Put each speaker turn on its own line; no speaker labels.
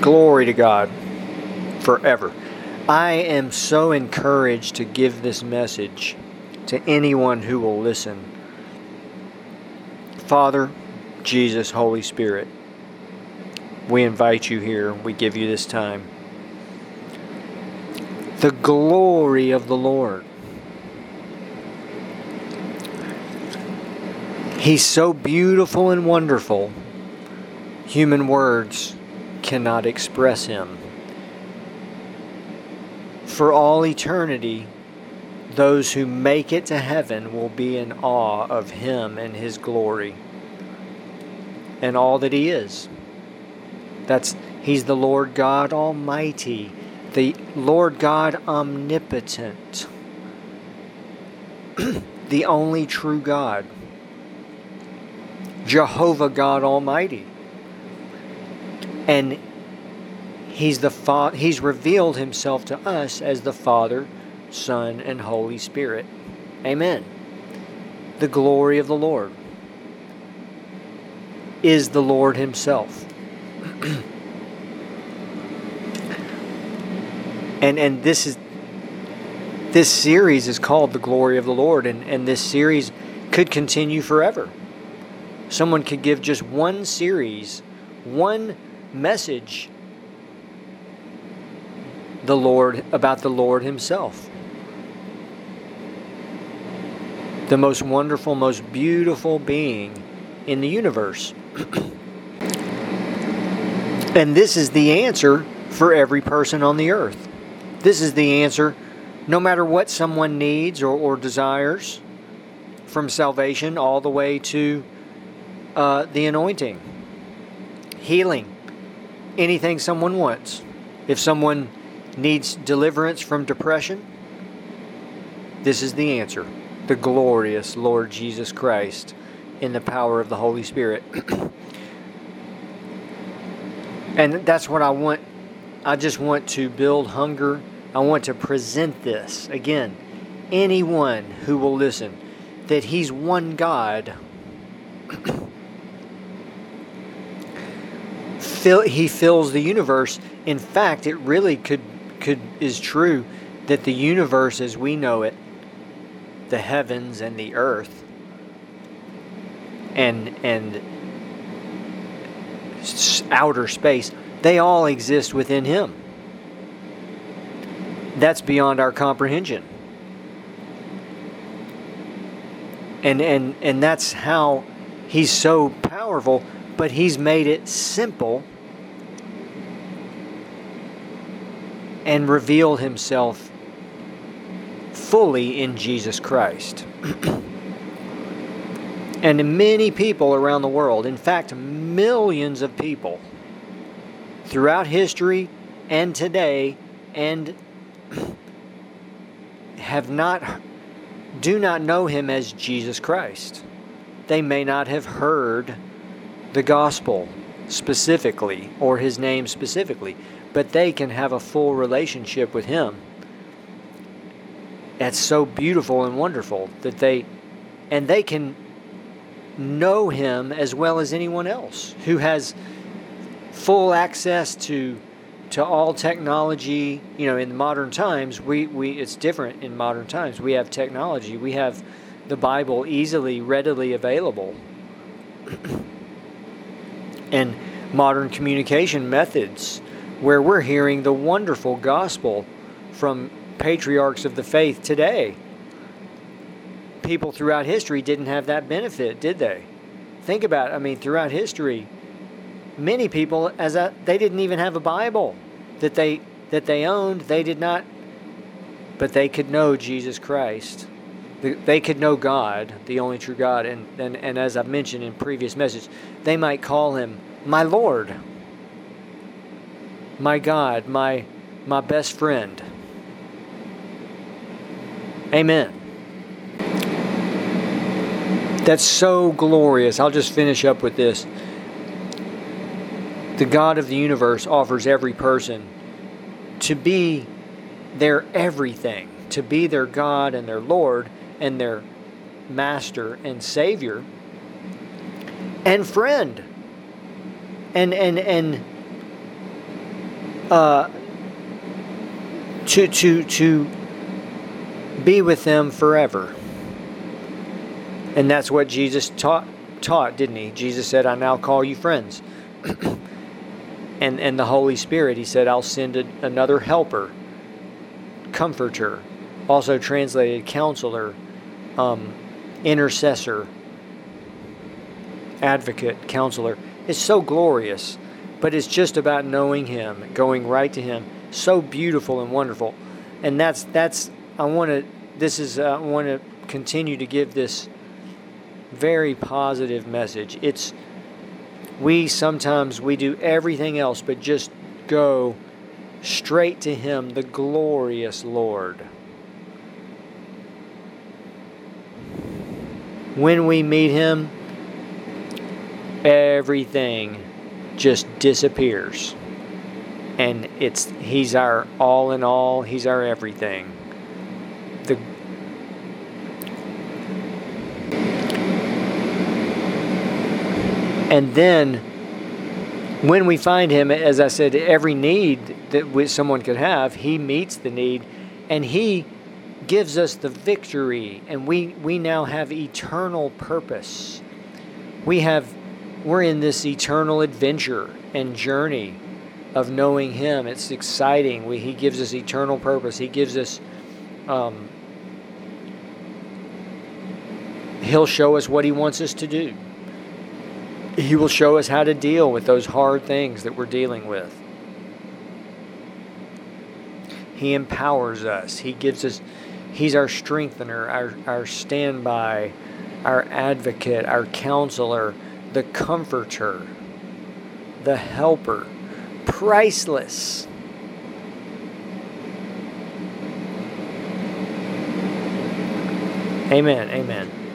Glory to God forever. I am so encouraged to give this message to anyone who will listen. Father, Jesus, Holy Spirit, we invite you here. We give you this time. The glory of the Lord. He's so beautiful and wonderful, human words cannot express him. For all eternity, those who make it to heaven will be in awe of him and his glory and all that he is. That's he's the Lord God Almighty, the Lord God omnipotent, the only true God. Jehovah God Almighty. And he's the fa- he's revealed himself to us as the Father, Son, and Holy Spirit. Amen. The glory of the Lord is the Lord himself. and and this is this series is called the glory of the Lord and, and this series could continue forever. Someone could give just one series, one message the Lord about the Lord himself. The most wonderful, most beautiful being in the universe. and this is the answer for every person on the earth. This is the answer no matter what someone needs or, or desires from salvation all the way to uh, the anointing, healing, anything someone wants. If someone needs deliverance from depression, this is the answer the glorious Lord Jesus Christ in the power of the Holy Spirit. and that's what I want. I just want to build hunger. I want to present this again. Anyone who will listen, that He's one God. Fill, he fills the universe. In fact, it really could could is true that the universe as we know it, the heavens and the earth, and and outer space, they all exist within him. That's beyond our comprehension. And and and that's how he's so powerful, but he's made it simple and revealed himself fully in Jesus Christ. and many people around the world, in fact, millions of people throughout history and today, and have not do not know him as Jesus Christ. They may not have heard the gospel specifically or his name specifically but they can have a full relationship with Him. That's so beautiful and wonderful that they, and they can know Him as well as anyone else who has full access to to all technology. You know, in modern times, we, we it's different in modern times. We have technology. We have the Bible easily, readily available. and modern communication methods where we're hearing the wonderful gospel from patriarchs of the faith today. People throughout history didn't have that benefit, did they? Think about it. I mean, throughout history, many people as a, they didn't even have a Bible that they that they owned. They did not, but they could know Jesus Christ. They could know God, the only true God, and, and, and as I've mentioned in previous messages, they might call him my Lord my God, my, my best friend. Amen. That's so glorious. I'll just finish up with this. The God of the universe offers every person to be their everything, to be their God and their Lord and their master and savior and friend. And and and uh, to to to be with them forever. And that's what Jesus taught taught, didn't he? Jesus said, "I now call you friends." and and the Holy Spirit, he said, "I'll send a, another helper, comforter, also translated counselor, um, intercessor, advocate, counselor." It's so glorious, but it's just about knowing him, going right to him. So beautiful and wonderful. And that's that's I want to this is uh, I want to continue to give this very positive message. It's we sometimes we do everything else but just go straight to him, the glorious Lord. When we meet him, everything just disappears. And it's he's our all in all, he's our everything. The And then when we find him, as I said, every need that someone could have, he meets the need and he gives us the victory. And we, we now have eternal purpose. We have, we're in this eternal adventure and journey of knowing him. It's exciting. We, he gives us eternal purpose. He gives us, um, he'll show us what he wants us to do. He will show us how to deal with those hard things that we're dealing with. He empowers us. He gives us, He's our strengthener, our, our standby, our advocate, our counselor, the comforter, the helper. Priceless. Amen. Amen.